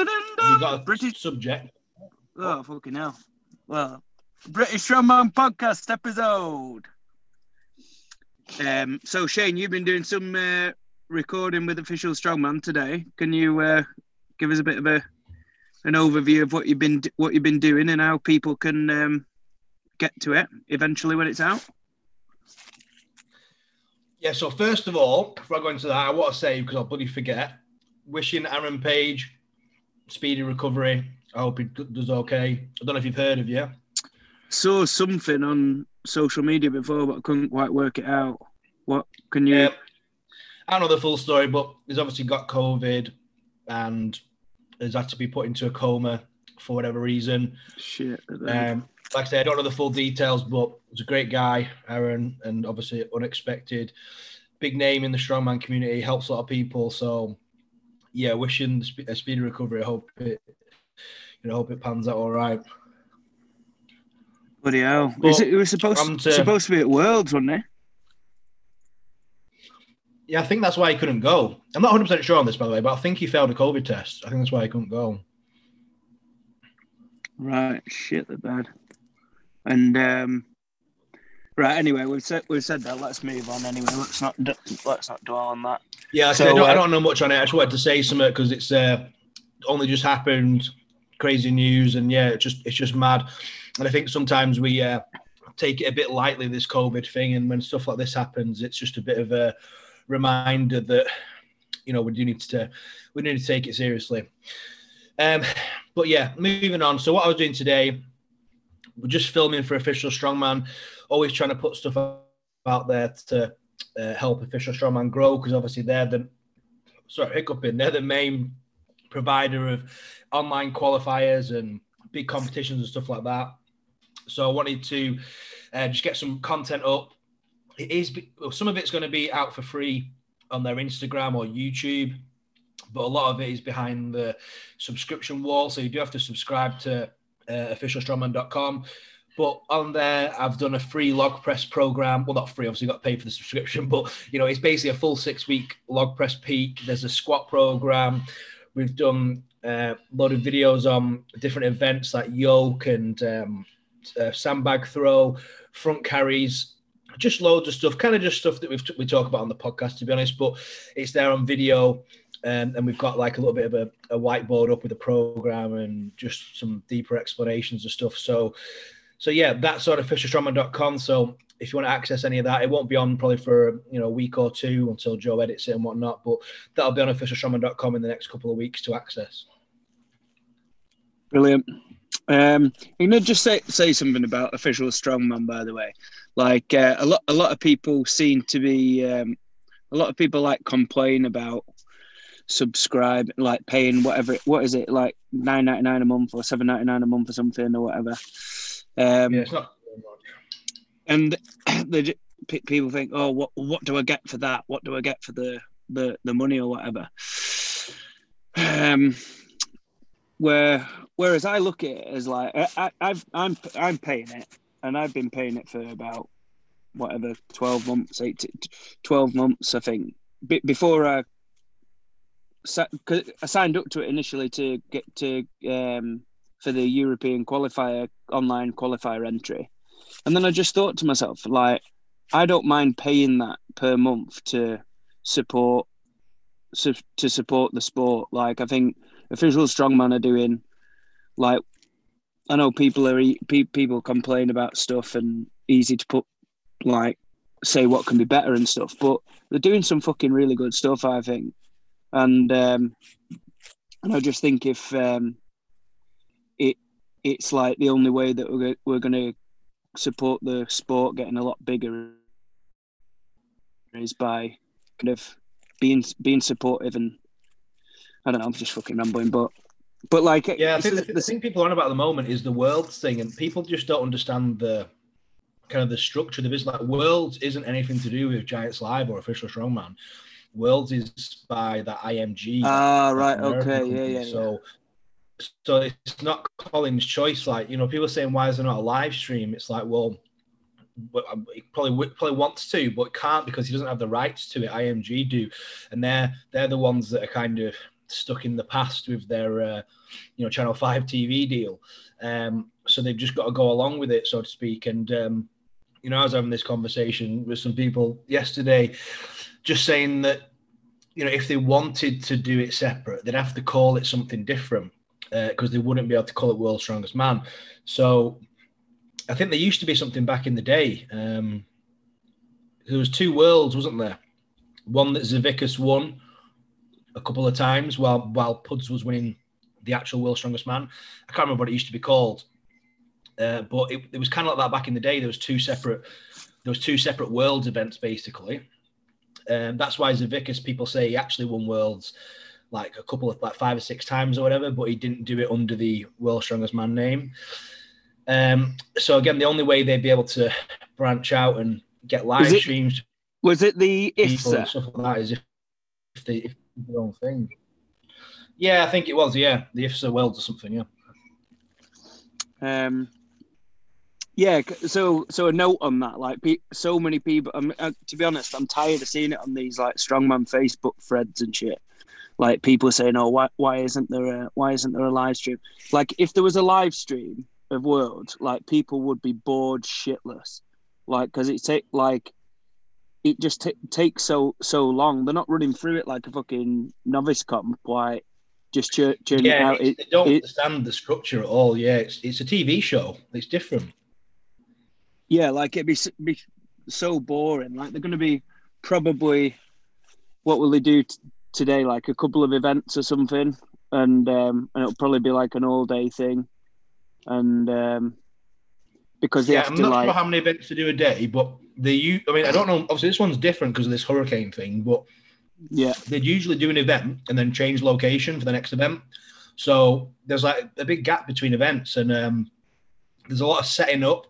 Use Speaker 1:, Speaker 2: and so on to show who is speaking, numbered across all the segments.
Speaker 1: Rolling in
Speaker 2: Have you got a
Speaker 1: British.
Speaker 2: subject?
Speaker 1: Oh, fucking hell. Well, British Strongman podcast episode. Um, so Shane, you've been doing some uh, recording with official strongman today. Can you uh, give us a bit of a an overview of what you've been what you've been doing and how people can um, get to it eventually when it's out?
Speaker 2: Yeah, so first of all, before I go into that, I want to say, because I'll bloody forget, wishing Aaron Page speedy recovery. I hope he does okay. I don't know if you've heard of you.
Speaker 1: Saw something on social media before, but I couldn't quite work it out. What can you?
Speaker 2: Yeah. I don't know the full story, but he's obviously got COVID and has had to be put into a coma for whatever reason.
Speaker 1: Shit.
Speaker 2: Um, like I say, I don't know the full details, but he's a great guy, Aaron, and obviously unexpected. Big name in the strongman community, helps a lot of people. So, yeah, wishing a speedy recovery. I hope it, you know, hope it pans out all right.
Speaker 1: Bloody hell!
Speaker 2: But
Speaker 1: Is it, it was supposed
Speaker 2: to-
Speaker 1: supposed to be at Worlds, wasn't it?
Speaker 2: Yeah, I think that's why he couldn't go. I'm not 100 percent sure on this, by the way, but I think he failed a COVID test. I think that's why he couldn't go.
Speaker 1: Right, shit, they're bad. And um, right, anyway, we've said we've said that. Let's move on. Anyway, let's not d- let's not dwell on that.
Speaker 2: Yeah, I,
Speaker 1: So,
Speaker 2: I, don't, I
Speaker 1: uh,
Speaker 2: don't know much on it. I just wanted to say something because it's uh, only just happened, crazy news, and yeah, it's just it's just mad. And I think sometimes we uh, take it a bit lightly this COVID thing, and when stuff like this happens, it's just a bit of a reminder that you know we do need to we need to take it seriously. Um, but yeah, moving on. So what I was doing today, we're just filming for official strongman. Always trying to put stuff out there to uh, help official strongman grow because obviously they're the sorry hiccuping they're the main provider of online qualifiers and big competitions and stuff like that. So I wanted to uh, just get some content up. It is well, some of it's going to be out for free on their Instagram or YouTube, but a lot of it is behind the subscription wall. So you do have to subscribe to uh, officialstrongman.com. But on there, I've done a free log press program. Well, not free, obviously, you got to pay for the subscription, but you know, it's basically a full six week log press peak. There's a squat program. We've done uh, a lot of videos on different events like yoke and um, uh, sandbag throw, front carries, just loads of stuff, kind of just stuff that we've we talk about on the podcast, to be honest. But it's there on video, um, and we've got like a little bit of a, a whiteboard up with a program and just some deeper explanations and stuff. So, so yeah, that's sort on officialstrongman.com. So if you want to access any of that, it won't be on probably for you know a week or two until Joe edits it and whatnot. But that'll be on officialstrongman.com in the next couple of weeks to access.
Speaker 1: Brilliant. Um, you know, just say say something about official strongman. By the way, like uh, a lot a lot of people seem to be um, a lot of people like complain about subscribe like paying whatever what is it like nine ninety nine a month or seven ninety nine a month or something or whatever. Um,
Speaker 2: Yeah, it's not.
Speaker 1: and they, people think, oh, what what do I get for that? What do I get for the the, the money or whatever? Um, where whereas I look at it as like I, I, I've I'm I'm paying it, and I've been paying it for about whatever twelve months, eight, 12 months, I think. Be before I I signed up to it initially to get to um for the European qualifier online qualifier entry. And then I just thought to myself, like, I don't mind paying that per month to support su- to support the sport. Like, I think official strongman are doing, like, I know people are pe- people complain about stuff and easy to put, like, say what can be better and stuff, but they're doing some fucking really good stuff. I think, and um, and I just think if um, it's like the only way that we're we're going to support the sport getting a lot bigger is by kind of being being supportive and I don't know, I'm just fucking rambling, but but like
Speaker 2: Yeah, I think the,
Speaker 1: the-
Speaker 2: thing people are on about at the moment is the worlds thing, and people just don't understand the kind of the structure of the business. Like worlds isn't anything to do with Giants Live or Official Strongman. Worlds is by the IMG.
Speaker 1: ah right,
Speaker 2: American
Speaker 1: okay,
Speaker 2: company.
Speaker 1: yeah, yeah.
Speaker 2: So, so it's not Colin's choice. Like you know, people saying why is there not a live stream? It's like, well, um, he probably probably wants to, but can't because he doesn't have the rights to it. IMG do, and they're they're the ones that are kind of stuck in the past with their, uh, you know, Channel Five TV deal. Um, so they've just got to go along with it, so to speak. And um, you know, I was having this conversation with some people yesterday, just saying that you know, if they wanted to do it separate, they'd have to call it something different because uh, they wouldn't be able to call it World's Strongest Man. So I think there used to be something back in the day. Um, there was two worlds, wasn't there? One that Savickas won a couple of times while while Puds was winning the actual World's Strongest Man. I can't remember what it used to be called, uh, but it, it was kind of like that back in the day. There was two separate there was two separate worlds events basically. Um, that's why Savickas people say he actually won worlds like a couple of like five or six times or whatever, but he didn't do it under the World's Strongest Man name. Um, so again, the only way they'd be able to branch out and get live
Speaker 1: Was it-
Speaker 2: streams
Speaker 1: Was it the IFSA?
Speaker 2: stuff like that is if, if they if they do thing. Yeah, I think it was. Yeah, the IFSA Worlds or something. Yeah.
Speaker 1: Um, yeah. So, so a note on that. Like, pe- so many people. I'm, uh, to be honest, I'm tired of seeing it on these like strongman Facebook threads and shit. Like people saying, "Oh, why, why isn't there a why isn't there a live stream?" Like, if there was a live stream of World, like people would be bored shitless. Like, because it take like it just ta takes so so long. They're not running through it like a fucking novice comp. Like, just chur- churning it
Speaker 2: Yeah,
Speaker 1: out. It,
Speaker 2: they don't
Speaker 1: it-
Speaker 2: understand the structure at all. Yeah, it's it's a TV show. It's different.
Speaker 1: Yeah, like it'd be, be so boring. Like they're going to be probably what will they do t- today? Like a couple of events or something, and um, and it'll probably be like an all day thing, and um, because they
Speaker 2: Yeah,
Speaker 1: have
Speaker 2: I'm
Speaker 1: to
Speaker 2: not
Speaker 1: like
Speaker 2: sure how many events to do a day, but they. u- I mean, I don't know. Obviously, this one's different because of this hurricane thing, but
Speaker 1: yeah
Speaker 2: they'd usually do an event and then change location for the next event. So there's like a big gap between events, and um, there's a lot of setting up.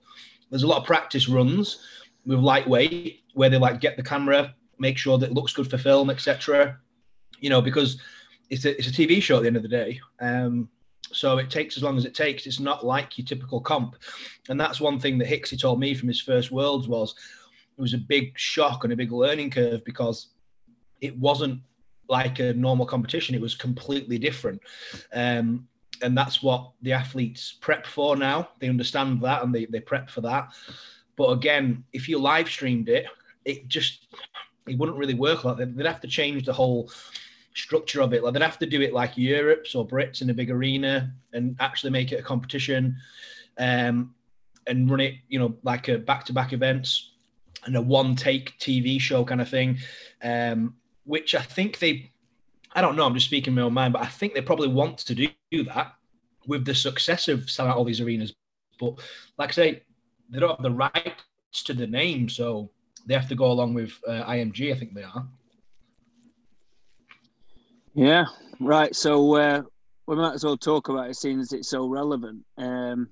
Speaker 2: There's a lot of practice runs with lightweight where they like get the camera, make sure that it looks good for film, etc. You know, because it's a it's a TV show at the end of the day. Um, so it takes as long as it takes. It's not like your typical comp, and that's one thing that Hicksy told me from his first worlds was it was a big shock and a big learning curve because it wasn't like a normal competition. It was completely different. Um, and that's what the athletes prep for now. They understand that and they, they prep for that. But again, if you live streamed it, it just it wouldn't really work like that. They'd have to change the whole structure of it. Like they'd have to do it like Europe's or Brits in a big arena and actually make it a competition. Um, and run it, you know, like a back-to-back events and a one-take TV show kind of thing. Um, which I think they, I don't know, I'm just speaking my own mind, but I think they probably want to do that with the success of selling out all these arenas. But like I say, they don't have the rights to the name, so they have to go along with uh, IMG. I think they are.
Speaker 1: Yeah right. So uh, we might as well talk about it, seeing as it's so relevant. Um,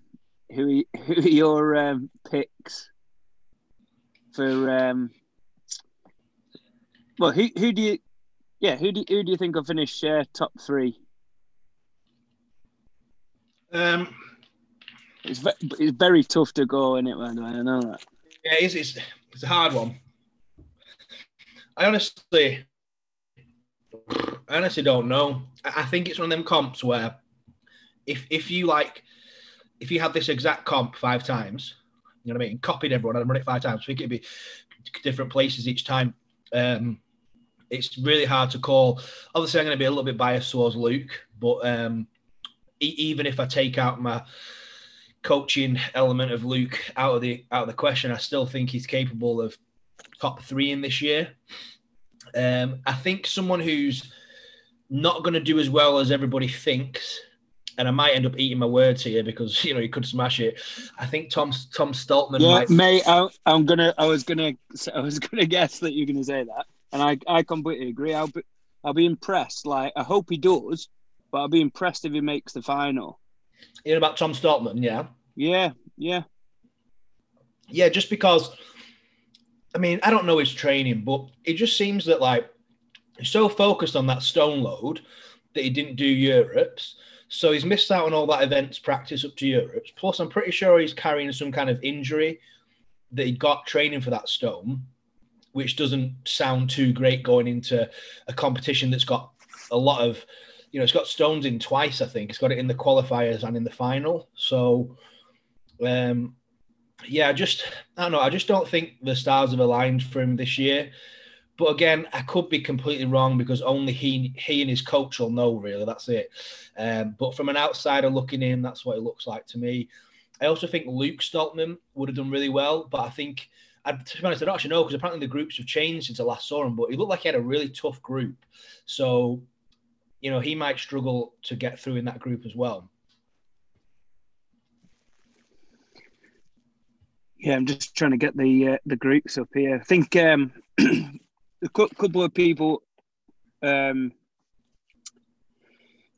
Speaker 1: who are, who are your um, picks for? Um, well, who who do you? Yeah, who do who do you think will finish uh, top three?
Speaker 2: Um,
Speaker 1: It's ve- it's very tough to go in it, by the way. I know that.
Speaker 2: yeah, it's, it's it's a hard one. I honestly, I honestly don't know. I think it's one of them comps where, if if you like, if you had this exact comp five times, you know what I mean, copied everyone and run it five times, I think it'd be different places each time. Um, it's really hard to call. Obviously, I'm going to be a little bit biased towards Luke, but um, e- even if I take out my coaching element of Luke out of the out of the question, I still think he's capable of top three in this year. Um, I think someone who's not going to do as well as everybody thinks, and I might end up eating my words here because you know he could smash it. I think Tom Tom Stoltman
Speaker 1: Yeah,
Speaker 2: might.
Speaker 1: mate. I, I'm gonna. I was gonna. I was gonna guess that you're gonna say that, and I, I completely agree. I'll be, I'll be impressed. Like I hope he does, but I'll be impressed if he makes the final.
Speaker 2: You know about Tom Stoltman, yeah.
Speaker 1: Yeah, yeah,
Speaker 2: Yeah, just because I mean, I don't know his training, but it just seems that like he's so focused on that stone load that he didn't do Europe's. So he's missed out on all that events practice up to Europe's. Plus, I'm pretty sure he's carrying some kind of injury that he got training for that stone, which doesn't sound too great going into a competition that's got a lot of you know, it's got Stones in twice. I think it's got it in the qualifiers and in the final. So, um, yeah, just I don't know. I just don't think the stars have aligned for him this year. But again, I could be completely wrong because only he he and his coach will know. Really, that's it. Um, but from an outsider looking in, that's what it looks like to me. I also think Luke Stoltman would have done really well, but I think, I, to be honest, I don't actually know because apparently the groups have changed since I last saw him. But he looked like he had a really tough group, so you know he might struggle to get through in that group as well.
Speaker 1: Yeah, I'm just trying to get the uh, the groups up here. I think um, a couple of people. Um,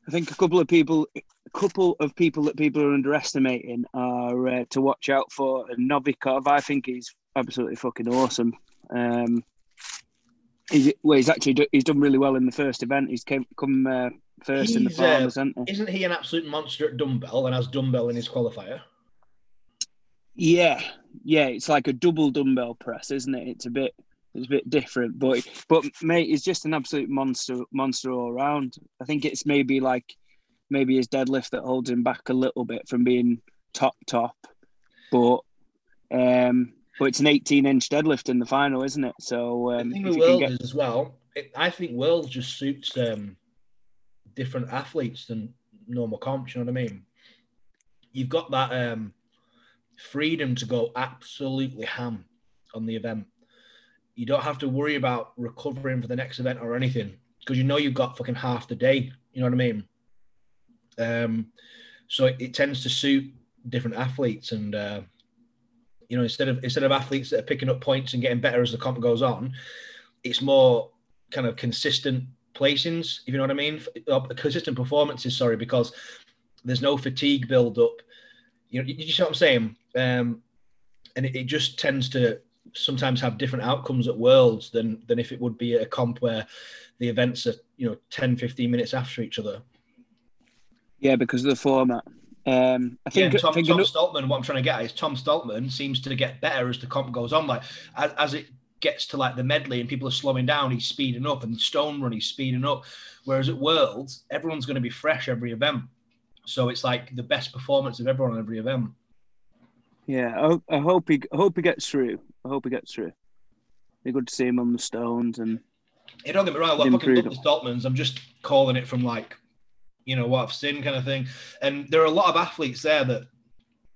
Speaker 1: I think a couple of people, a couple of people that people are underestimating are uh, to watch out for. And Novikov, I think he's absolutely fucking awesome. Um, he's, well, he's actually do, he's done really well in the first event. He's came come uh, first he's, in the farmers, uh,
Speaker 2: isn't he? An absolute monster at dumbbell and has dumbbell in his qualifier.
Speaker 1: Yeah, yeah, it's like a double dumbbell press, isn't it? It's a bit it's a bit different, but but mate, he's just an absolute monster, monster all around. I think it's maybe like maybe his deadlift that holds him back a little bit from being top top, but um, but it's an 18 inch deadlift in the final, isn't it? So um,
Speaker 2: the thing with World get... is as well. It, I think World just suits um, different athletes than normal comps. You know what I mean? You've got that um, freedom to go absolutely ham on the event you don't have to worry about recovering for the next event or anything because you know you've got fucking half the day. You know what I mean? Um, so it, it tends to suit different athletes, and uh, you know instead of instead of athletes that are picking up points and getting better as the comp goes on, it's more kind of consistent placings. If you know what I mean, uh, consistent performances. Sorry, because there's no fatigue build up. You know, you, you see what I'm saying? Um, and it, it just tends to sometimes have different outcomes at worlds than than if it would be a comp where the events are you know 10 15 minutes after each other
Speaker 1: yeah because of the format um, I think,
Speaker 2: yeah, Tom,
Speaker 1: I think
Speaker 2: Tom Stoltman, what I'm trying to get at is Tom Stoltman seems to get better as the comp goes on. Like as, as it gets to like the medley and people are slowing down, he's speeding up, and Stone Run he's speeding up. Whereas at Worlds, everyone's going to be fresh every event, so it's like the best performance of everyone on every event.
Speaker 1: Yeah, I, I hope he I hope he gets through. I hope he gets through. Be good to see him on the stones and.
Speaker 2: Hey, don't get me wrong. I fucking love the Stoltmans. I'm just calling it from like, you know, what I've seen kind of thing. And there are a lot of athletes there that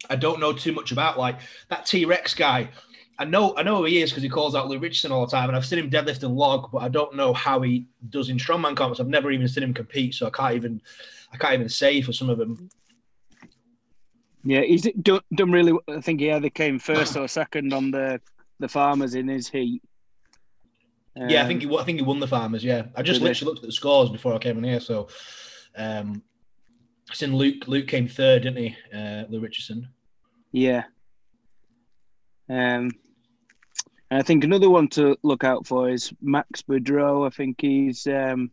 Speaker 2: I don't know too much about. Like that T Rex guy. I know I know who he is because he calls out Lou Richardson all the time, and I've seen him deadlift and log, but I don't know how he does in strongman comps. I've never even seen him compete, so I can't even I can't even say for some of them.
Speaker 1: Yeah, he's done, done really. I think he either came first or second on the the farmers in his heat.
Speaker 2: Um, yeah, I think he. I think he won the farmers. Yeah, I just literally looked at the scores before I came in here. So, um, I seen Luke. Luke came third, didn't he? Uh, Lou Richardson.
Speaker 1: Yeah. Um, and I think another one to look out for is Max Boudreault. I think he's. Um,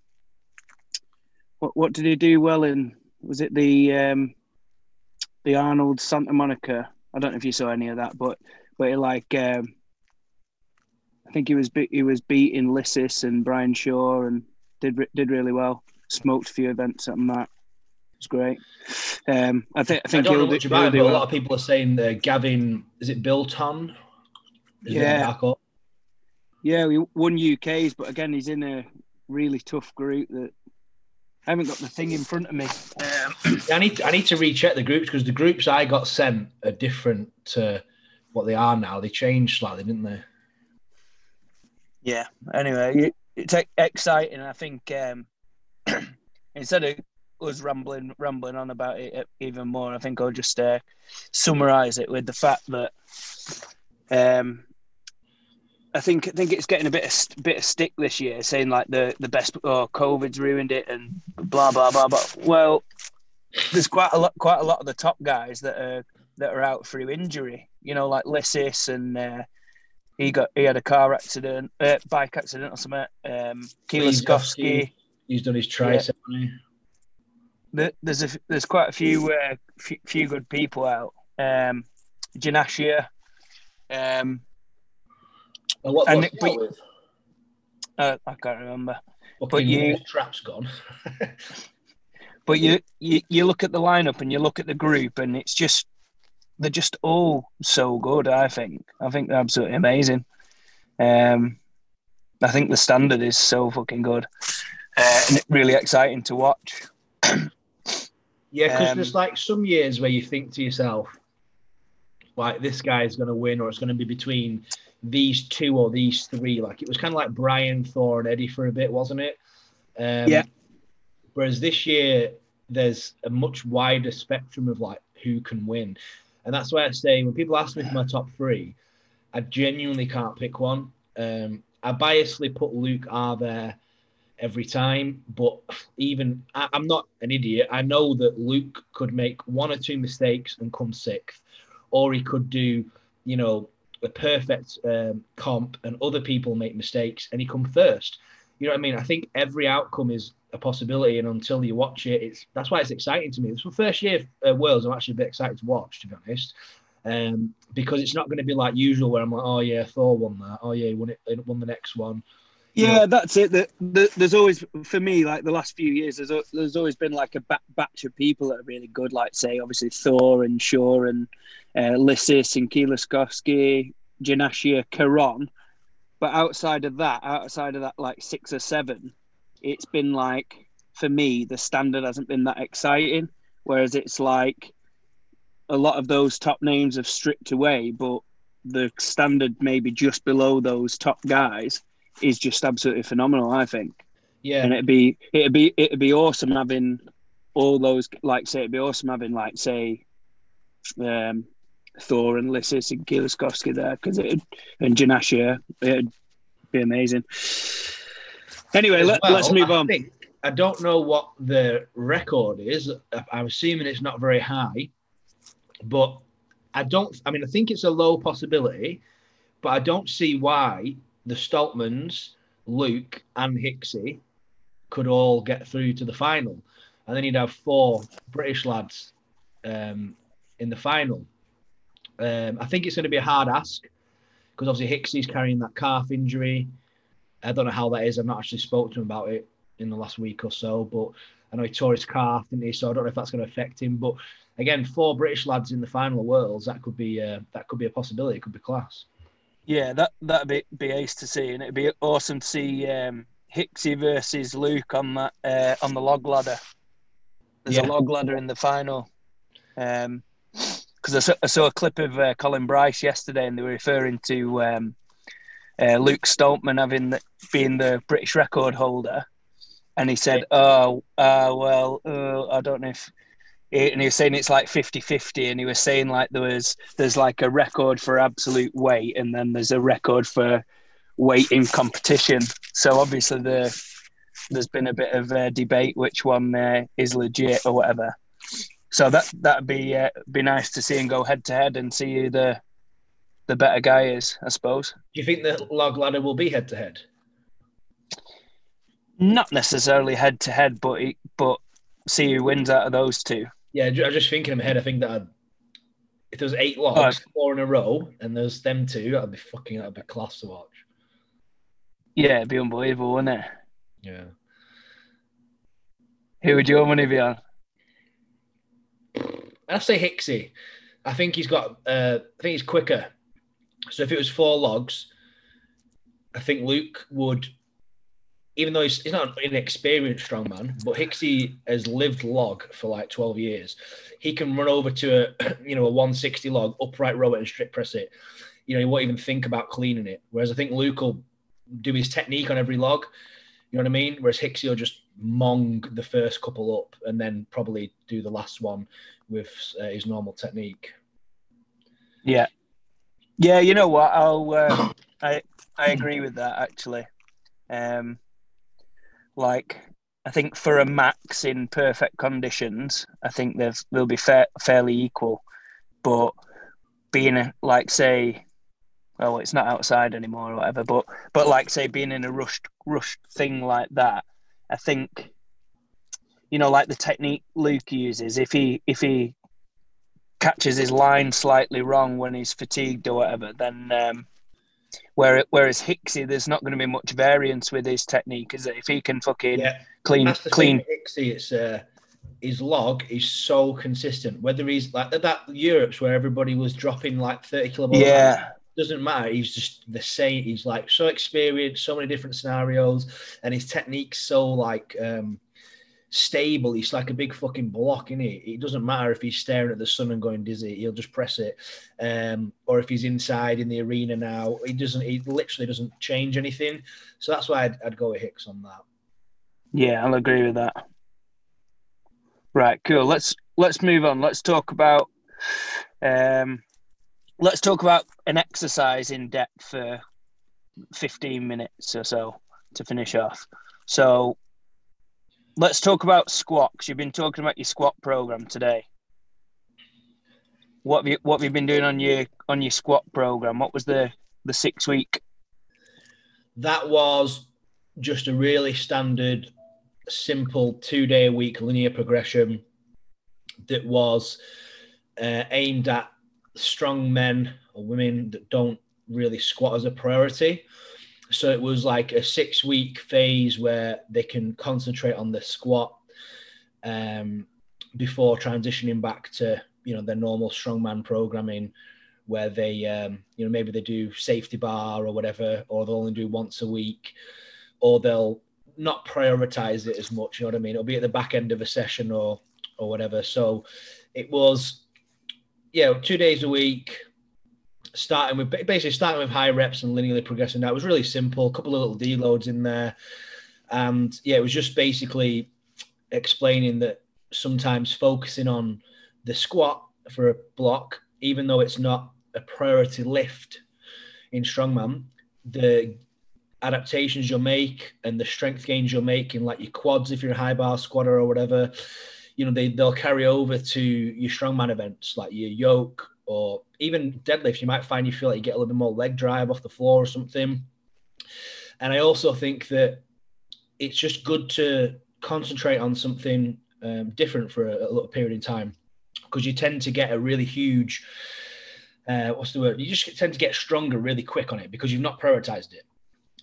Speaker 1: what what did he do well in? Was it the um, the Arnold Santa Monica? I don't know if you saw any of that, but but he like um, I think he was he was beating Licis and Brian Shaw and did did really well. Smoked a few events and that. It's great. Um, I think I think
Speaker 2: I don't know much about it, but well. a lot of people are saying that Gavin is it Bilton?
Speaker 1: Is yeah. Yeah, we won UKs, but again, he's in a really tough group that I haven't got the thing in front of me. Um,
Speaker 2: I need to, I need to recheck the groups because the groups I got sent are different to what they are now. They changed slightly, didn't they?
Speaker 1: Yeah. Anyway, it's exciting. I think um, instead of us rambling rambling on about it even more, I think I'll just uh, summarize it with the fact that um, I think I think it's getting a bit of bit of stick this year, saying like the the best oh COVID's ruined it and blah blah blah. But well, there's quite a lot quite a lot of the top guys that are that are out through injury. You know, like Licis and uh, he got he had a car accident, uh, bike accident or something. Um, Kieliszkowski.
Speaker 2: He's done his tricep.
Speaker 1: Yeah. There's a there's quite a few uh, few, few good people out. Um, Janashia. Um,
Speaker 2: what and, but.
Speaker 1: Uh, I can't remember.
Speaker 2: but you traps gone.
Speaker 1: But you, you you look at the lineup and you look at the group, and it's just they're just all so good. I think. I think they're absolutely amazing. Um, I think the standard is so fucking good uh, and really exciting to watch.
Speaker 2: Yeah, because
Speaker 1: Um,
Speaker 2: there's like some years where you think to yourself, like this guy's going to win, or it's going to be between these two or these three. Like it was kind of like Brian, Thor, and Eddie for a bit, wasn't it? Um,
Speaker 1: Yeah.
Speaker 2: Whereas this year, there's a much wider spectrum of like who can win, and that's why I say when people ask me for my top three, I genuinely can't pick one. Um, I biasly put Luke R there every time, but even I, I'm not an idiot. I know that Luke could make one or two mistakes and come sixth, or he could do, you know, a perfect um, comp and other people make mistakes and he come first. You know what I mean? I think every outcome is a possibility, and until you watch it, it's that's why it's exciting to me. It's my first year uh, Worlds. I'm actually a bit excited to watch, to be honest, um, because it's not going to be like usual where I'm like, oh yeah, Thor won that. Oh yeah, he won it. Won the next one.
Speaker 1: Yeah, that's it. The, the, there's always, for me, like the last few years, there's there's always been like a ba- batch of people that are really good, like say obviously Thor and Shaw and uh, Licis and Kieliszkowski, Janashia, Karon. But outside of that, outside of that, like six or seven, it's been like for me the standard hasn't been that exciting. Whereas it's like a lot of those top names have stripped away, but the standard maybe just below those top guys is just absolutely phenomenal. I think,
Speaker 2: Yeah,
Speaker 1: and it'd be it'd be it'd be awesome having all those like say it'd be awesome having like say um, Thor and Licis and Kieliszkowski there because it and Janashia it'd be amazing. Anyway,
Speaker 2: As
Speaker 1: let,
Speaker 2: well,
Speaker 1: let's move
Speaker 2: I
Speaker 1: on.
Speaker 2: think- I don't know what the record is. I'm assuming it's not very high, but I don't. I mean, I think it's a low possibility, but I don't see why the Stoltmans, Luke, and Hicksy could all get through to the final, and then you'd have four British lads um, in the final. Um, I think it's going to be a hard ask because obviously Hicksy's carrying that calf injury. I don't know how that is. I've not actually spoke to him about it in the last week or so, but I know he tore his calf, didn't he? So I don't know if that's going to affect him. But again, four British lads in the final of worlds, that could be uh, that could be a possibility. It could be class.
Speaker 1: Yeah, that that'd be, be ace to see, and it'd be awesome to see um, Hicksy versus Luke on that uh, on the log ladder. There's
Speaker 2: Yeah.
Speaker 1: a log ladder in the final. Um 'cause because I, saw, I saw a clip of uh, Colin Bryce yesterday, and they were referring to um, uh, Luke Stoltman having the, being the British record holder, and he said, "Oh, uh, well, uh, I don't know if." And he was saying it's like 50-50 and he was saying like there was there's like a record for absolute weight and then there's a record for weight in competition. So obviously the there's been a bit of uh, debate which one uh, is legit or whatever. So that that'd be uh, be nice to see and go head to head and see who the the better guy is, I suppose.
Speaker 2: Do you think the log ladder will be head to head?
Speaker 1: Not necessarily head to head, but but see who wins out of those two.
Speaker 2: Yeah, I was just thinking in my head. I think that I'd, if there was eight logs, four in a row, and there's them two, that'd be fucking that'd be class to watch.
Speaker 1: Yeah, it'd be unbelievable, wouldn't it?
Speaker 2: Yeah.
Speaker 1: Who would your money be on?
Speaker 2: I say Hicksy. I think he's got. Uh, I think he's quicker. So if it was four logs, I think Luke would. Even though he's, he's not an inexperienced strongman, but Hicksy has lived log for like twelve years. He can run over to a you know a one sixty log, upright row it, and strict press it. You know he won't even think about cleaning it. Whereas I think Luke will do his technique on every log. You know what I mean? Whereas Hicksy will just mong the first couple up and then probably do the last one with uh, his normal technique.
Speaker 1: Yeah, yeah. You know what? I'll. Uh, I I agree with that actually. Um, like I think for a max in perfect conditions, I think they've they'll be fair, fairly equal. But being a, like say, well, it's not outside anymore or whatever. But but like say being in a rushed rushed thing like that, I think. You know, like the technique Luke uses, if he if he catches his line slightly wrong when he's fatigued or whatever, then um, where whereas Hicksy, there's not going to be much variance with his technique, is it? If he can fucking
Speaker 2: Yeah,
Speaker 1: clean clean,
Speaker 2: thing. Hicksy, it's uh, his log is so consistent. Whether he's like that Europe's where everybody was dropping like 30 kilometers.
Speaker 1: Yeah.
Speaker 2: Doesn't matter. He's just the same. He's like so experienced, so many different scenarios, and his technique's so like um stable. He's like a big fucking block, in it? It doesn't matter if he's staring at the sun and going dizzy. He'll just press it. Um, or if he's inside in the arena now, he doesn't. He literally doesn't change anything. So that's why I'd, I'd go with Hicks on that.
Speaker 1: Yeah, I'll agree with that. Right, cool. Let's let's move on. Let's talk about um, let's talk about an exercise in depth for fifteen minutes or so to finish off. So let's talk about squats. You've been talking about your squat program today. What have you what have you been doing on your on your squat program? What was the the six week?
Speaker 2: That was just a really standard, simple two day a week linear progression that was uh, aimed at strong men or women that don't really squat as a priority. So it was like a six week phase where they can concentrate on the squat um, before transitioning back to you know their normal strongman programming, where they um, you know maybe they do safety bar or whatever, or they'll only do once a week, or they'll not prioritize it as much. You know what I mean? It'll be at the back end of a session or or whatever. So it was yeah two days a week starting with basically starting with high reps and linearly progressing. That was really simple. A couple of little deloads in there, and yeah, it was just basically explaining that sometimes focusing on the squat for a block, even though it's not a priority lift in strongman, the adaptations you'll make and the strength gains you'll make in like your quads if you're a high bar squatter or whatever, you know, they they'll carry over to your strongman events like your yoke or even deadlifts, you might find you feel like you get a little bit more leg drive off the floor or something. And I also think that it's just good to concentrate on something um, different for a, a, little period in time because you tend to get a really huge, uh, what's the word? You just tend to get stronger really quick on it because you've not prioritized it.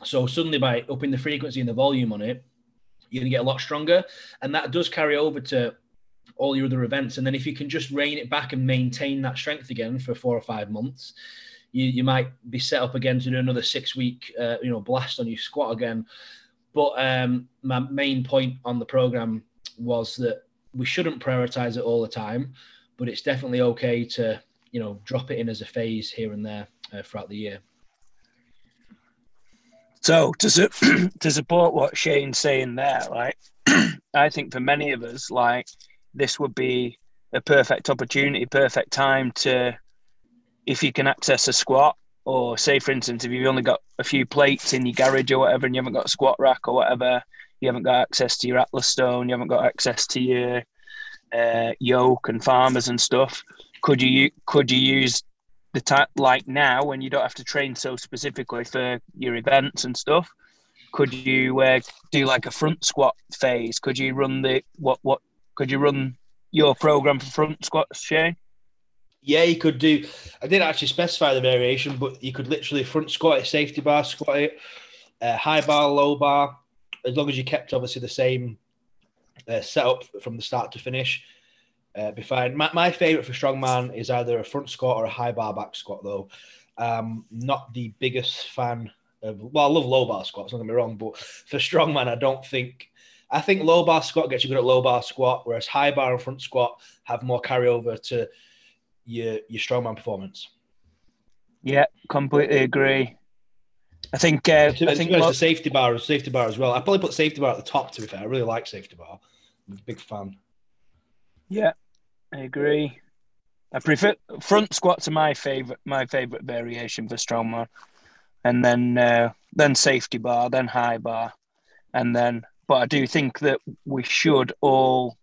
Speaker 2: So suddenly by upping the frequency and the volume on it, you're going to get a lot stronger. And that does carry over to all your other events. And then if you can just rein it back and maintain that strength again for four or five months, you, you might be set up again to do another six week, uh, you know, blast on your squat again. But um, my main point on the program was that we shouldn't prioritize it all the time, but it's definitely okay to, you know, drop it in as a phase here and there uh, throughout the year.
Speaker 1: So to su- to support what Shane's saying there, like I think for many of us, like this would be a perfect opportunity, perfect time to, if you can access a squat, or say for instance, if you've only got a few plates in your garage or whatever, and you haven't got a squat rack or whatever, you haven't got access to your Atlas stone, you haven't got access to your uh, yoke and farmers and stuff. Could you could you use the time like now when you don't have to train so specifically for your events and stuff? Could you uh, do like a front squat phase? Could you run the what what could you run your program for front squats, Shane?
Speaker 2: Yeah, you could do. I didn't actually specify the variation, but you could literally front squat it, safety bar squat it, uh, high bar, low bar, as long as you kept obviously the same uh, setup from the start to finish. Uh, be fine. My, my favorite for strongman is either a front squat or a high bar back squat, though. Um, not the biggest fan of. Well, I love low bar squats. Don't get me wrong, but for strongman, I don't think I think low bar squat gets you good at low bar squat, whereas high bar and front squat have more carryover to your your strongman performance.
Speaker 1: Yeah, completely agree. I think uh, I think
Speaker 2: the safety bar safety bar as well. I probably put safety bar at the top. To be fair, I really like safety bar. I'm a big fan.
Speaker 1: Yeah, I agree. I prefer front squats are my favorite my favorite variation for strongman, and then uh, then safety bar, then high bar, and then but I do think that we should all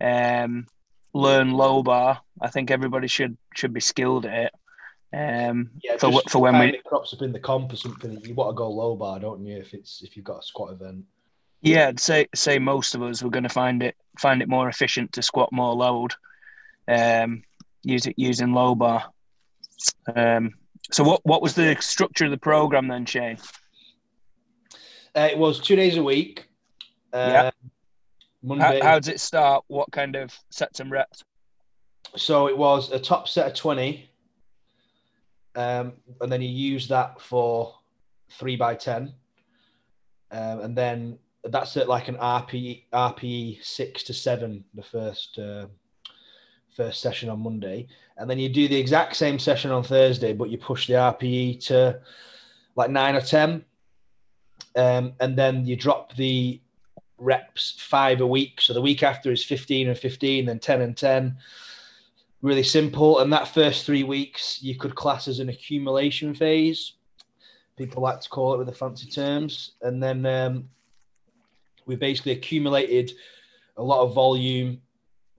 Speaker 1: um, learn low bar. I think everybody should should be skilled at it. Um,
Speaker 2: yeah, for for when we crops up in the comp or something, you want to go low bar, don't you? If it's if you've got a squat event.
Speaker 1: Yeah, I'd say say most of us we're going to find it find it more efficient to squat more load, um, use it using low bar. Um, so what what was the structure of the program then, Shane?
Speaker 2: Uh, it was two days a week. Yeah. Monday.
Speaker 1: How, how does it start? What kind of sets and reps?
Speaker 2: So it was a top set of 20. Um, and then you use that for three by 10. Um, and then that's at like an RPE, RPE six to seven, the first, uh, first session on Monday. And then you do the exact same session on Thursday, but you push the RPE to like nine or 10. Um, and then you drop the reps five a week. So the week after is 15 and 15, then 10 and 10 really simple. And that first three weeks, you could class as an accumulation phase. People like to call it with the fancy terms. And then um, we basically accumulated a lot of volume,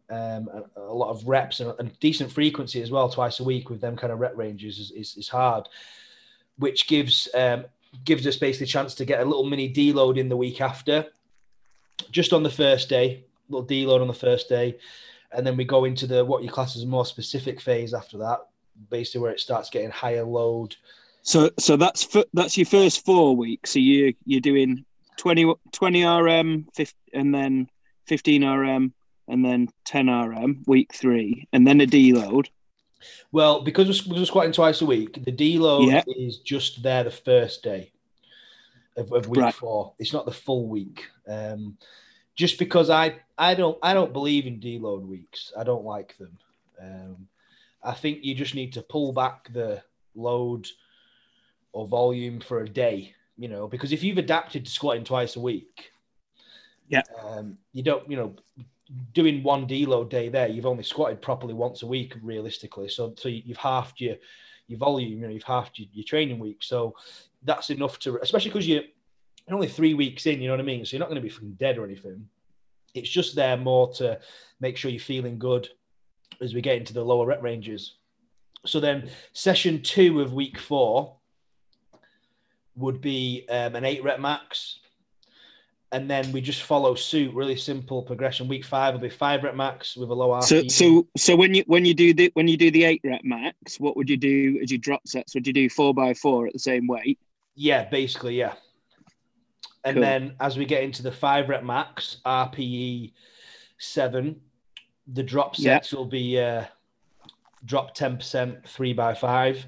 Speaker 2: um, a, a, lot of reps, and, and, decent frequency as well, twice a week with them kind of rep ranges is, is, is hard, which gives um, gives us basically a chance to get a little mini deload in the week after, just on the first day, little deload on the first day and then we go into the what you class as a more specific phase after that, basically where it starts getting higher load.
Speaker 1: So, so that's that's your first four weeks. So you you're doing 20, 20 RM, 50, and then fifteen RM, and then ten RM week three, and then a deload.
Speaker 2: Well, because we're, we're squatting twice a week, the deload yeah. is just there the first day of, of week right. four. It's not the full week. Um, just because I I don't I don't believe in deload weeks. I don't like them. Um, I think you just need to pull back the load or volume for a day. You know, because if you've adapted to squatting twice a week,
Speaker 1: yeah,
Speaker 2: um, you don't you know doing one deload day there. You've only squatted properly once a week realistically. So so you've halved your your volume. You know, you've halved your, your training week. So that's enough to especially because you're only three weeks in, you know what I mean? So you're not going to be fucking dead or anything. It's just there more to make sure you're feeling good as we get into the lower rep ranges. So then, session two of week four would be um, an eight rep max. And then we just follow suit, really simple progression. Week five will be five rep max with a low RPE.
Speaker 1: So, so, so when you when you do the when you do the eight rep max, what would you do as you drop sets? Would you do four by four at the same weight?
Speaker 2: Yeah, basically, yeah. And cool. then as we get into the five rep max, RPE seven, the drop sets will be uh, drop 10%, three by five.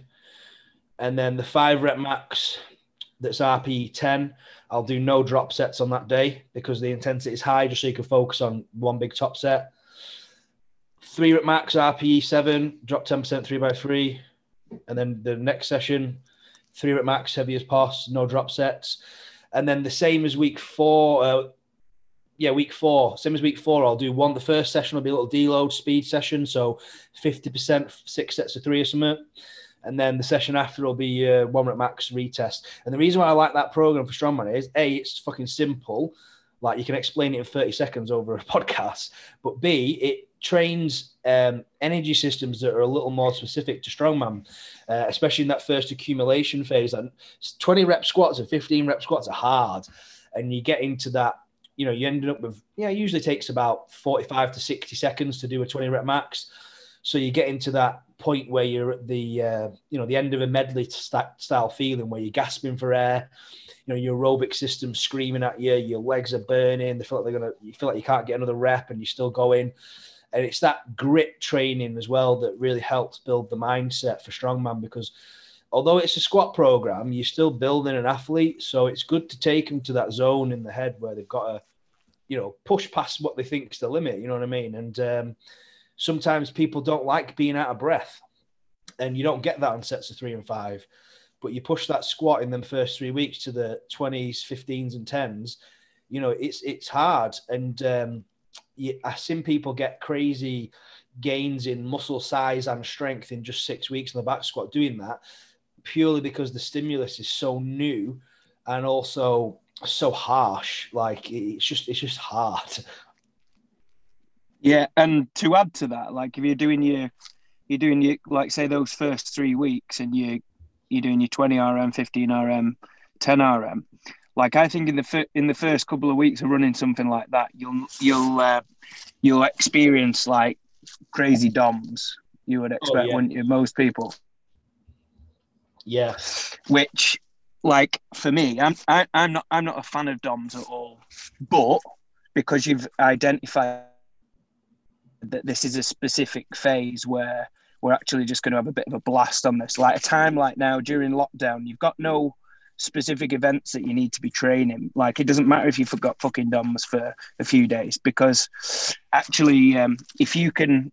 Speaker 2: And then the five rep max, that's RPE 10, I'll do no drop sets on that day because the intensity is high, just so you can focus on one big top set. Three rep max, RPE 7, drop 10%, three by three. And then the next session, three rep max, heavy as pos, no drop sets. And then the same as week four, uh, yeah, week four, same as week four, I'll do one. The first session will be a little deload speed session, so 50%, six sets of three or something. And then the session after will be uh, one rep max retest. And the reason why I like that program for strongman is A, it's fucking simple. Like you can explain it in 30 seconds over a podcast. But B, it trains um, energy systems that are a little more specific to strongman, uh, especially in that first accumulation phase. And 20 rep squats and 15 rep squats are hard. And you get into that, you know, you ended up with, yeah, it usually takes about 45 to 60 seconds to do a 20 rep max. So you get into that point where you're at the, uh, you know, the end of a medley style feeling where you're gasping for air you know your aerobic system screaming at you your legs are burning they feel like they're gonna you feel like you can't get another rep and you're still going and it's that grit training as well that really helps build the mindset for strongman because although it's a squat program, you're still building an athlete. So it's good to take them to that zone in the head where they've got to, you know, push past what they think is the limit. You know what I mean? And um, sometimes people don't like being out of breath, and you don't get that on sets of three and five. But you push that squat in them first three weeks to the 20s, 15s, and 10s. You know, it's it's hard, and um, I've seen people get crazy gains in muscle size and strength in just six weeks in the back squat doing that purely because the stimulus is so new and also so harsh. Like it's just it's just hard.
Speaker 1: Yeah, and to add to that, like if you're doing your you're doing your like say those first three weeks and you you're doing your 20 RM, 15 RM, 10 RM, like I think in the fir- in the first couple of weeks of running something like that, you'll you'll uh, you'll experience like crazy DOMs. You would oh, expect, oh, yeah. wouldn't you? Most people.
Speaker 2: Yeah.
Speaker 1: Which, like for me, I'm I, am i am not I'm not a fan of DOMs at all. But because you've identified that this is a specific phase where we're actually just going to have a bit of a blast on this. Like a time like now during lockdown, you've got no specific events that you need to be training. Like it doesn't matter if you forgot fucking DOMs for a few days because actually, um, if you can,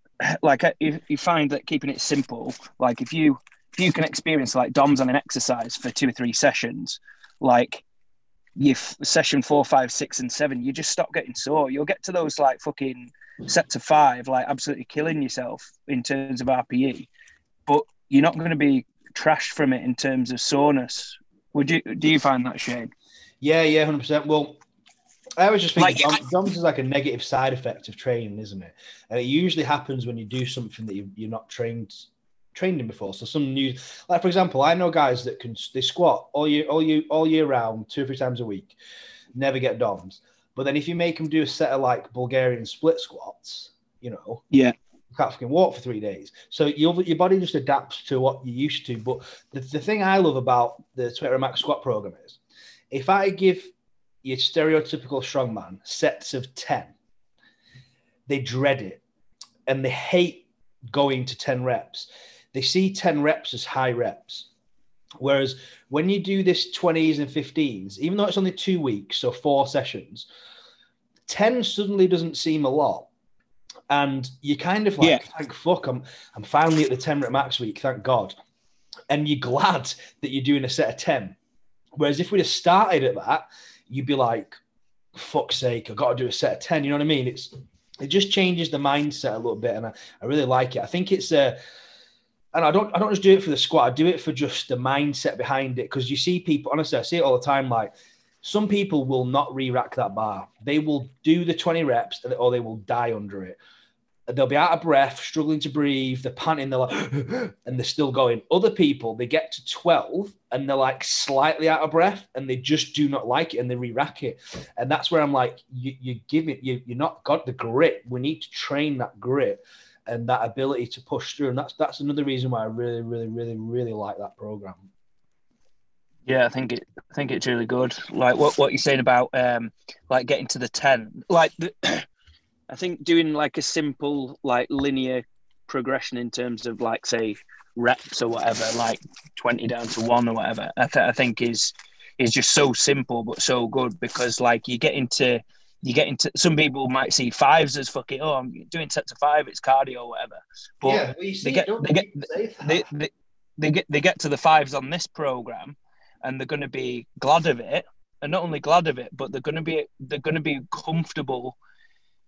Speaker 1: like, if you find that keeping it simple, like if you if you can experience like DOMs on an exercise for two or three sessions, like you session four, five, six, and seven, you just stop getting sore. You'll get to those like fucking set to five, like absolutely killing yourself in terms of RPE, but you're not going to be trashed from it in terms of soreness would you do you find that Shane?
Speaker 2: Yeah, yeah, hundred percent. Well, I was just thinking like, DOMS is like a negative side effect of training, isn't it? And it usually happens when you do something that you, you're not trained trained in before. So some new, like for example, I know guys that can they squat all year, all year, all year round, two or three times a week, never get DOMs. But then if you make them do a set of like Bulgarian split squats, you know,
Speaker 1: yeah,
Speaker 2: can't fucking walk for three days. So your, your body just adapts to what you're used to. But the, the thing I love about the 20 max squat program is if I give your stereotypical strongman sets of 10, they dread it and they hate going to 10 reps. They see 10 reps as high reps. Whereas when you do this 20s and 15s, even though it's only two weeks, so four sessions, 10 suddenly doesn't seem a lot and you're kind of like, yeah. thank fuck, I'm I'm finally at the 10 rep max week, thank God. And you're glad that you're doing a set of 10. Whereas if we'd have started at that, you'd be like, fuck's sake, I've got to do a set of 10. You know what I mean? It's it just changes the mindset a little bit, and I, I really like it. I think it's a and I don't I don't just do it for the squat, I do it for just the mindset behind it. Because you see people, honestly, I see it all the time, like some people will not re-rack that bar. They will do the 20 reps or they will die under it they'll be out of breath, struggling to breathe, they're panting, they're like, and they're still going. Other people, they get to 12 and they're like slightly out of breath and they just do not like it and they re rack it. And that's where I'm like, you, you give it, you, you're not got the grit. We need to train that grit and that ability to push through. And that's that's another reason why I really, really, really, really like that program.
Speaker 1: Yeah, I think it. I think it's really good. Like what, what you're saying about um, like getting to the ten. Like the, I think doing like a simple like linear progression in terms of like say reps or whatever, like twenty down to one or whatever, I, th- I think is is just so simple but so good because like you get into you get into some people might see fives as fucking oh I'm doing sets of five it's cardio or whatever. But yeah, well, see, they get they get they, they, they get they get to the fives on this program and they're going to be glad of it and not only glad of it but they're going to be they're going to be comfortable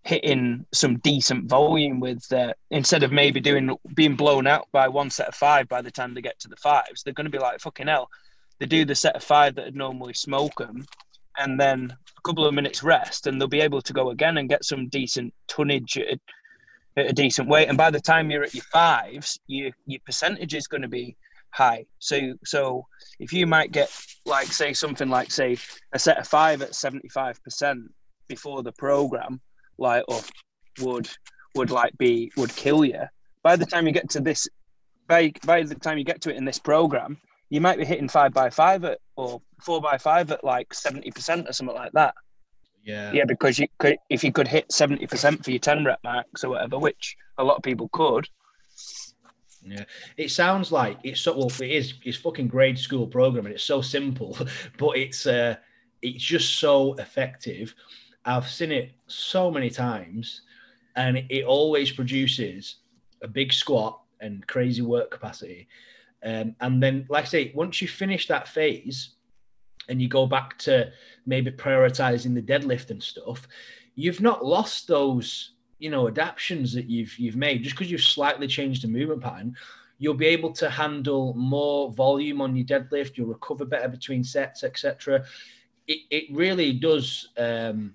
Speaker 1: hitting some decent volume with uh, instead of maybe doing being blown out by one set of five by the time they get to the fives they're going to be like fucking hell they do the set of five that would normally smoke them and then a couple of minutes rest and they'll be able to go again and get some decent tonnage at, at a decent weight and by the time you're at your fives your your percentage is going to be high so so if you might get like say something like say a set of five at 75% before the program like or would would like be would kill you. By the time you get to this, by by the time you get to it in this program, you might be hitting five by five at or four by five at like seventy percent or something like that.
Speaker 2: Yeah,
Speaker 1: yeah, because you could if you could hit seventy percent for your ten rep max or whatever, which a lot of people could.
Speaker 2: Yeah, it sounds like it's so well. It is. It's fucking grade school program, and it's so simple, but it's uh, it's just so effective. I've seen it so many times, and it always produces a big squat and crazy work capacity. Um, and then, like I say, once you finish that phase and you go back to maybe prioritizing the deadlift and stuff, you've not lost those, you know, adaptations that you've you've made just because you've slightly changed the movement pattern. You'll be able to handle more volume on your deadlift. You'll recover better between sets, etc. It, it really does um,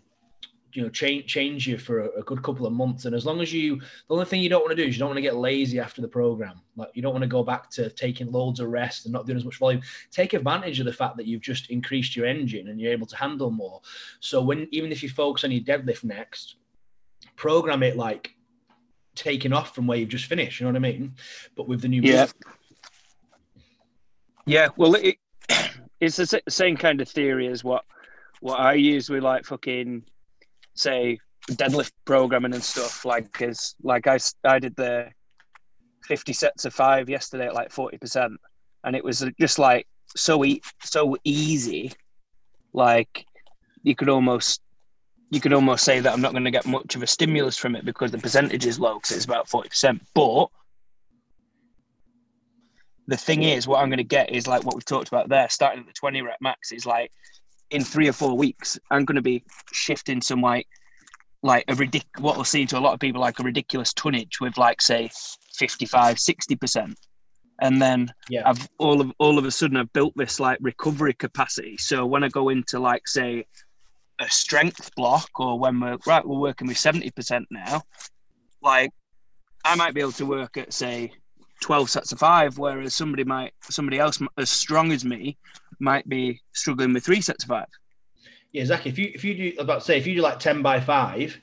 Speaker 2: you know change change you for a, a, good couple of months. And as long as you the only thing you don't want to do is you don't want to get lazy after the program. Like you don't want to go back to taking loads of rest and not doing as much volume. Take advantage of the fact that you've just increased your engine and you're able to handle more. So when even if you focus on your deadlift next program it like taking off from where you've just finished you know what i mean? But with the new
Speaker 1: yeah. yeah well it, it's the same kind of theory as what what i use with like fucking say deadlift programming and stuff. Like is like I I did the fifty sets of five yesterday at like forty percent, and it was just like so e- so easy. Like you could almost you could almost say that I'm not going to get much of a stimulus from it because the percentage is low because it's about 40%. But the thing is, what I'm going to get is like what we've talked about there, starting at the 20 rep max is like in three or four weeks, I'm going to be shifting some like, like a ridic- what we'll see to a lot of people like a ridiculous tonnage with like say 55, 60%. And then
Speaker 2: Yeah.
Speaker 1: I've all of all of a sudden I've built this like recovery capacity. So when I go into like say a strength block or when we're right, we're working with 70% now, like I might be able to work at say 12 sets of five, whereas somebody might somebody else as strong as me might be struggling with three sets of five.
Speaker 2: Yeah, exactly. If you if you do about say if you do like ten by five,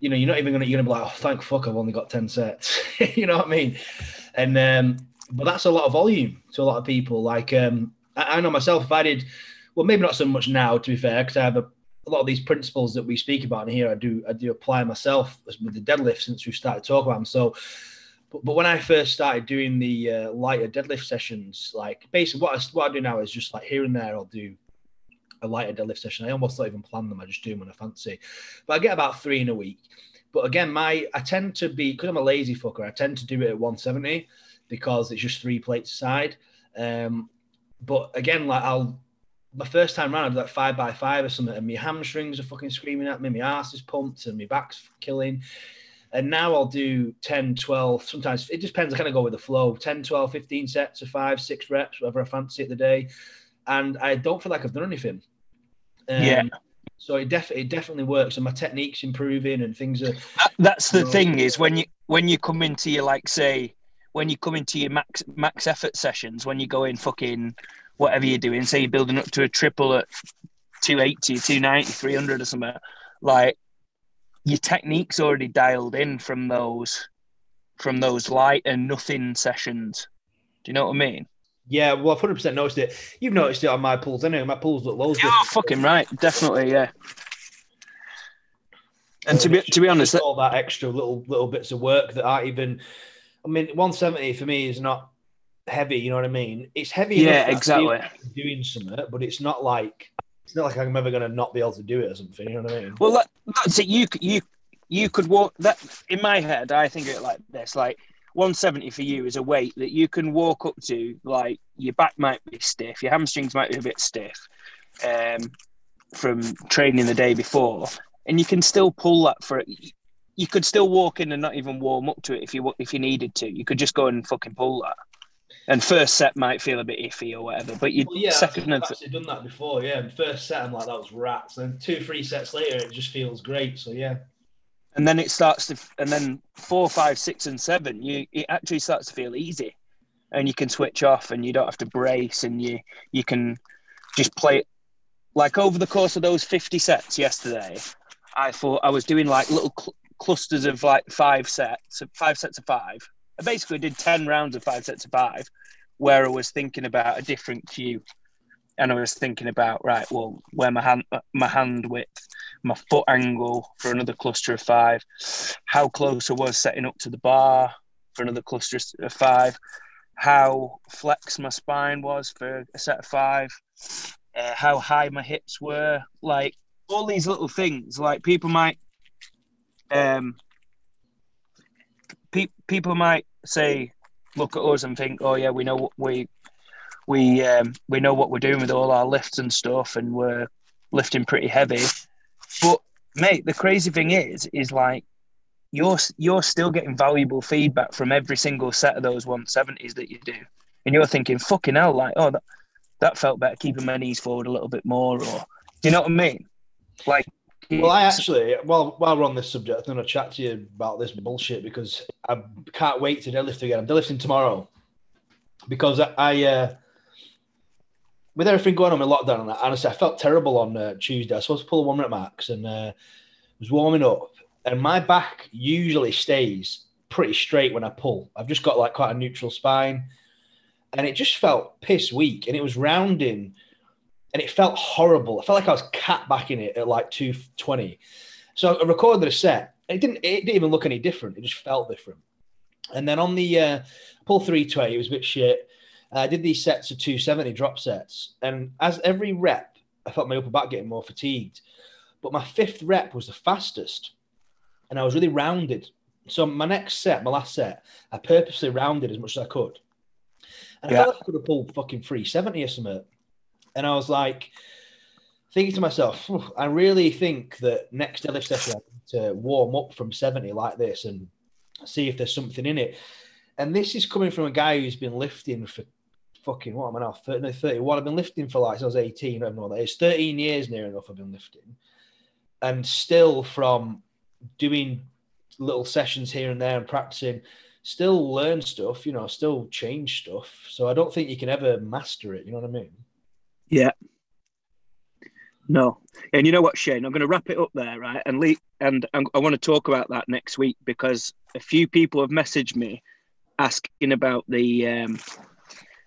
Speaker 2: you know, you're not even gonna you're gonna be like, oh thank fuck I've only got 10 sets. you know what I mean? And um, but that's a lot of volume to a lot of people. Like um I, I know myself, if I did well, maybe not so much now, to be fair, because I have a, a lot of these principles that we speak about in here. I do I do apply myself with the deadlift since we started talking about them. So but, but when I first started doing the uh, lighter deadlift sessions, like basically what I, what I do now is just like here and there, I'll do a lighter deadlift session. I almost don't even plan them. I just do them when I fancy. But I get about three in a week. But again, my I tend to be because I'm a lazy fucker. I tend to do it at 170 because it's just three plates aside. Um, but again, like I'll my first time round, I did like five by five or something, and my hamstrings are fucking screaming at me, my ass is pumped, and my back's killing. And now I'll do 10, 12, sometimes it just depends. I kind of go with the flow 10, 12, 15 sets of five, six reps, whatever I fancy it the day. And I don't feel like I've done anything. Um,
Speaker 1: Yeah.
Speaker 2: So it, def- it definitely works, and my technique's improving, and things are.
Speaker 1: That, that's the
Speaker 2: No.
Speaker 1: thing is when you when you come into your like say when you come into your max max effort sessions when you go in fucking whatever you're doing say you're building up to a triple at 280 290 300 or something like your technique's already dialed in from those from those light and nothing sessions do you know what i mean
Speaker 2: Yeah, well, I've 100% noticed it. You've noticed it on my pulls anyway. My pulls look loads
Speaker 1: oh fucking right definitely yeah and to be to be honest
Speaker 2: all that extra little little bits of work that aren't even. I mean, 170 for me is not heavy. You know what I mean? It's heavy.
Speaker 1: Yeah, exactly.
Speaker 2: feel like I'm doing something, but it's not like it's not like I'm ever going to not be able to do it or something. You know what I mean?
Speaker 1: Well, that, that's it. You you you could walk that in my head. I think it like this: like 170 for you is a weight that you can walk up to. Like your back might be stiff, your hamstrings might be a bit stiff um, from training the day before, and you can still pull that for. You could still walk in and not even warm up to it if you if you needed to. You could just go and fucking pull that. And first set might feel a bit iffy or whatever, but you
Speaker 2: Well, yeah,
Speaker 1: second
Speaker 2: I've
Speaker 1: and
Speaker 2: actually done that before. Yeah, and first set I'm like that was rats. Then two, three sets later, it just feels great. So yeah,
Speaker 1: and then it starts to and then four five six and seven you it actually starts to feel easy and you can switch off and you don't have to brace and you you can just play it like over the course of those 50 sets yesterday i thought i was doing like little cl- clusters of like five sets five sets of five i basically did 10 rounds of five sets of five where i was thinking about a different cue and i was thinking about right well where my hand my hand width my foot angle for another cluster of five, how close I was setting up to the bar for another cluster of five, how flex my spine was for a set of five, uh, how high my hips were, like all these little things. Like people might, um, pe- people might say, look at us and think, oh yeah, we know what we we um, we know what we're doing with all our lifts and stuff, and we're lifting pretty heavy. But mate, the crazy thing is, is like you're you're still getting valuable feedback from every single set of those 170s that you do, and you're thinking, fucking hell, like oh that that felt better, keeping my knees forward a little bit more, or do you know what I mean? Like,
Speaker 2: Well, I actually, while while we're on this subject, I'm going to chat to you about this bullshit because I can't wait to deadlift again. I'm deadlifting tomorrow because I, I uh, with everything going on with lockdown and that, honestly, I felt terrible on uh, Tuesday. I was supposed to pull a one rep max and uh, was warming up, and my back usually stays pretty straight when I pull. I've just got like quite a neutral spine, and it just felt piss weak, and it was rounding and it felt horrible. I felt like I was cat backing it at like 220. So I recorded a set. It didn't. It didn't even look any different. It just felt different. And then on the uh, pull three twenty, it was a bit shit. I did these sets of two seventy drop sets, and as every rep, I felt my upper back getting more fatigued. But my fifth rep was the fastest, and I was really rounded. So my next set, my last set, I purposely rounded as much as I could. And yeah. I felt like I could have pulled fucking 370 or something. And I was like, thinking to myself, I really think that next deadlift session to warm up from 70 like this and see if there's something in it. And this is coming from a guy who's been lifting for fucking what am I now? 30, no, 31. I've been lifting for like since I was 18. I don't know what that is. 13 years near enough I've been lifting. And still from doing little sessions here and there and practicing, still learn stuff, you know, still change stuff. So I don't think you can ever master it. You know what I mean?
Speaker 1: Yeah. No, and you know what, Shane? I'm going to wrap it up there, right? And Lee, and I want to talk about that next week because a few people have messaged me asking about the um,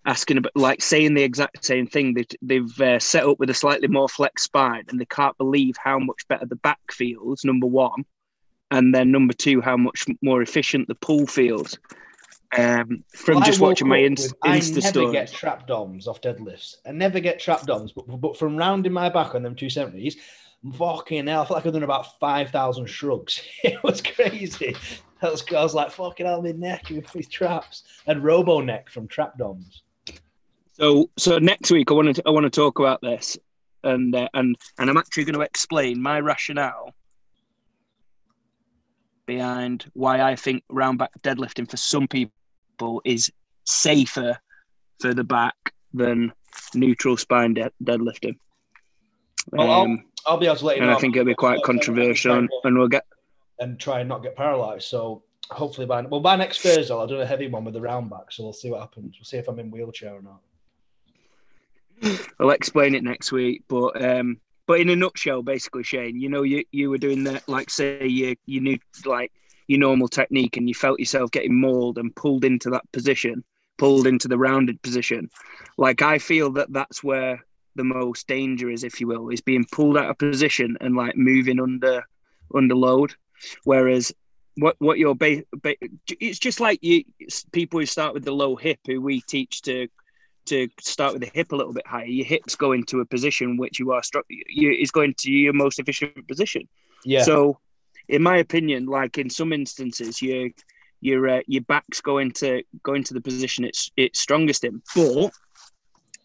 Speaker 1: asking about like saying the exact same thing. They've, they've uh, set up with a slightly more flex spine, and they can't believe how much better the back feels. Number one, and then number two, how much more efficient the pull feels. Um, from well, just watching my inst- with, Insta
Speaker 2: I never
Speaker 1: stories.
Speaker 2: get trap DOMs off deadlifts. I never get trap DOMs, but but from rounding my back on them two seventies, fucking hell, I felt like I've done about five thousand shrugs. it was crazy. I was, I was like fucking out my neck with these traps and robo neck from trap DOMs.
Speaker 1: So so next week I want to I want to talk about this, and uh, and and I'm actually going to explain my rationale behind why I think round back deadlifting for some people is safer for the back than neutral spine de- deadlifting.
Speaker 2: Well, um, I'll, I'll, be able to let you
Speaker 1: and
Speaker 2: know.
Speaker 1: I think it'll be quite controversial, and, and we'll get
Speaker 2: and try and not get paralyzed. So hopefully by well by next Thursday I'll do a heavy one with the round back. So we'll see what happens. We'll see if I'm in wheelchair or not.
Speaker 1: I'll explain it next week, but um, but in a nutshell, basically, Shane, you know, you you were doing that, like say you you knew like your normal technique, and you felt yourself getting mauled and pulled into that position, pulled into the rounded position. Like I feel that that's where the most danger is, if you will, is being pulled out of position and like moving under under load. Whereas what what you're ba- ba- it's just like you people who start with the low hip who we teach to to start with the hip a little bit higher, your hips go into a position which you are struck you is going to your most efficient position.
Speaker 2: Yeah.
Speaker 1: So, in my opinion, like in some instances, your your uh, your back's going to go into the position it's it's strongest in. But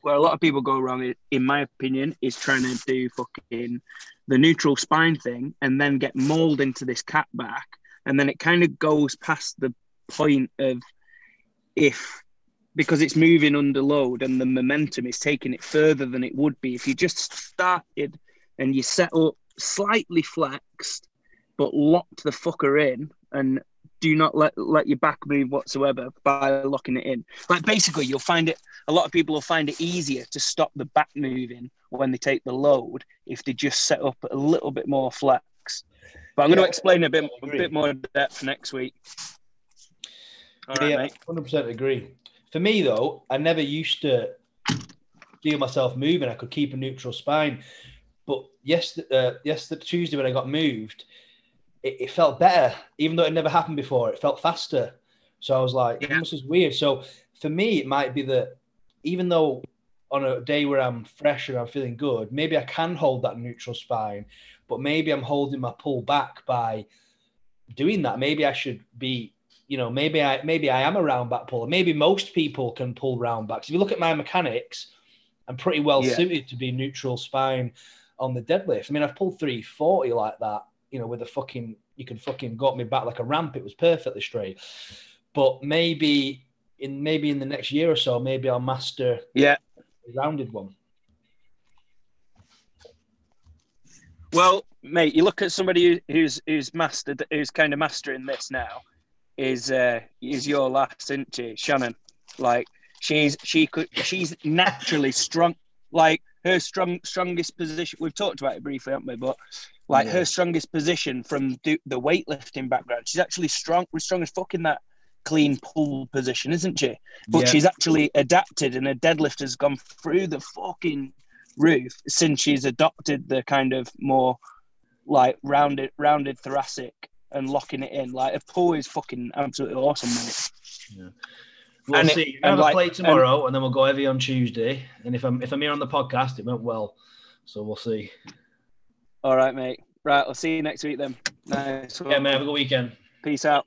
Speaker 1: where a lot of people go wrong, in my opinion, is trying to do fucking the neutral spine thing and then get molded into this cat back, and then it kind of goes past the point of if because it's moving under load and the momentum is taking it further than it would be if you just started and you set up slightly flexed but locked the fucker in and do not let let your back move whatsoever by locking it in. Like basically, you'll find it. A lot of people will find it easier to stop the back moving when they take the load if they just set up a little bit more flex. But I'm yeah, going to explain a bit a bit more in depth next week.
Speaker 2: All yeah, hundred percent agree. For me, though, I never used to feel myself moving. I could keep a neutral spine. But yes, uh, yes, Tuesday when I got moved, it, it, felt better, even though it never happened before. It felt faster. So I was like, yeah. this is weird. So for me, it might be that even though on a day where I'm fresh and I'm feeling good, maybe I can hold that neutral spine, but maybe I'm holding my pull back by doing that. Maybe I should be you know, maybe I maybe I am a round back puller. Maybe most people can pull round backs. If you look at my mechanics, I'm pretty well yeah. suited to be neutral spine on the deadlift. I mean, I've pulled 340 like that, you know, with a fucking you can fucking got me back like a ramp. It was perfectly straight. But maybe in maybe in the next year or so, maybe I'll master
Speaker 1: yeah
Speaker 2: rounded one.
Speaker 1: Well, mate, you look at somebody who's who's mastered who's kind of mastering this now is uh, is your last, isn't she, Shannon? Like she's she could she's naturally strong. Like her strong strongest position. We've talked about it briefly, haven't we? But like yeah. her strongest position from the weightlifting background, she's actually strong, strong as fuck in that clean pull position, isn't she? But yeah. she's actually adapted, and her deadlift has gone through the fucking roof since she's adopted the kind of more like rounded, rounded thoracic and locking it in. Like a pull is fucking absolutely awesome. Mate. Yeah.
Speaker 2: We'll
Speaker 1: and
Speaker 2: see. It,
Speaker 1: and
Speaker 2: have
Speaker 1: like,
Speaker 2: play tomorrow, and, and, then we'll go heavy on Tuesday. And if I'm if I'm here on the podcast, it went well, so we'll see.
Speaker 1: All right, mate. Right, I'll see you next week then. Nice.
Speaker 2: Yeah, man. Have a good weekend.
Speaker 1: Peace out.